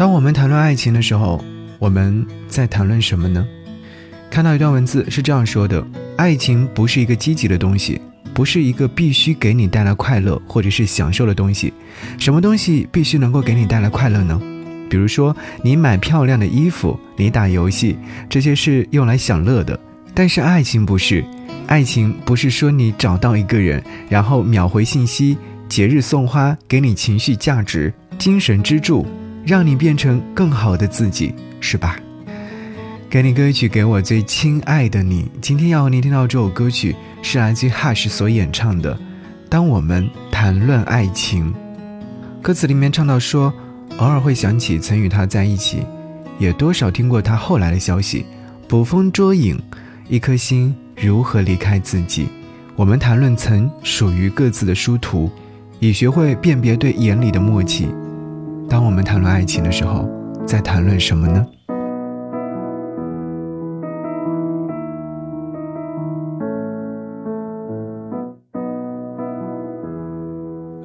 当我们谈论爱情的时候，我们在谈论什么呢？看到一段文字是这样说的：爱情不是一个积极的东西，不是一个必须给你带来快乐或者是享受的东西。什么东西必须能够给你带来快乐呢？比如说，你买漂亮的衣服，你打游戏，这些是用来享乐的。但是爱情不是，爱情不是说你找到一个人，然后秒回信息，节日送花，给你情绪价值、精神支柱。让你变成更好的自己，是吧？给你歌曲，给我最亲爱的你。今天要你听到这首歌曲，是来自 Hush 所演唱的《当我们谈论爱情》。歌词里面唱到说：“偶尔会想起曾与他在一起，也多少听过他后来的消息。捕风捉影，一颗心如何离开自己？我们谈论曾属于各自的殊途，已学会辨别对眼里的默契。”当我们谈论爱情的时候，在谈论什么呢？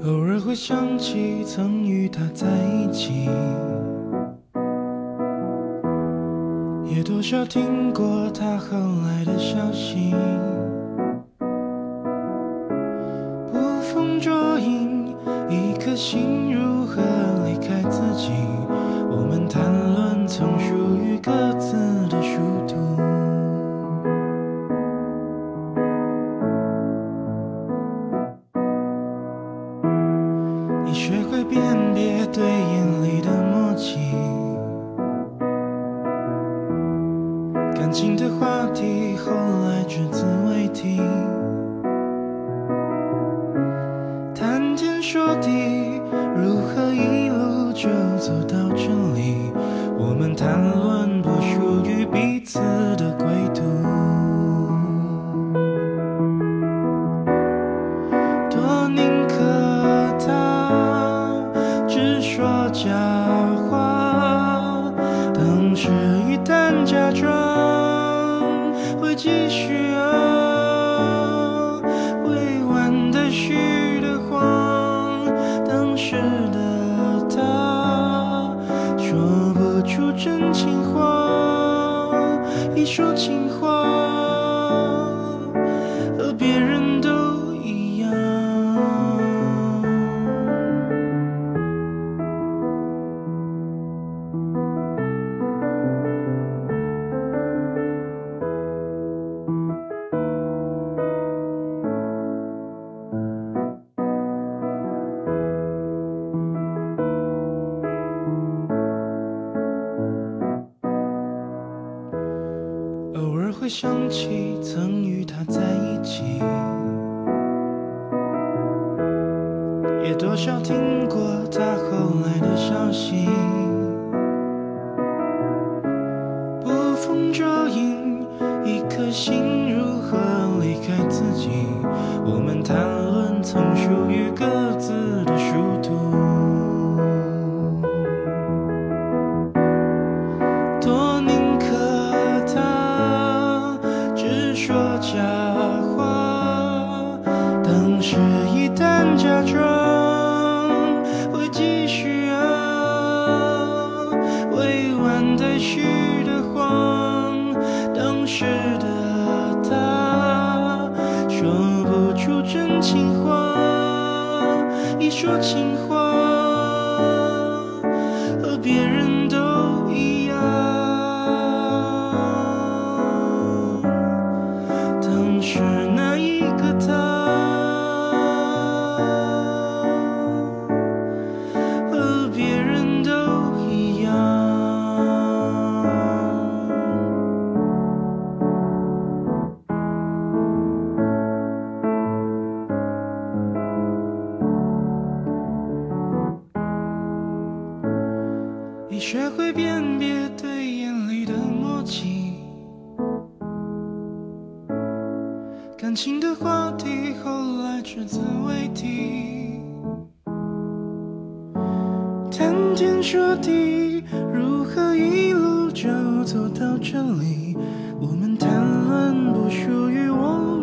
偶尔会想起曾与他在一起，也多少听过他后来的消息。捕风捉影，一颗心如何？我们谈论曾属于各自的殊途，你学会辨别对眼里的默契，感情的话题后来只字未提，谈天说地，当时一旦假装会继续啊，未完待续的谎，当时的他说不出真情话，一说情话会想起曾与他在一起，也多少听过他后来的消息。捕风捉影，一颗心如何离开自己？我们谈论曾属于各去的谎，当时的他说不出真情话，一说情话你学会辨别对眼里的默契，感情的话题后来只字未提，谈天说地，如何一路就走到这里？我们谈论不属于我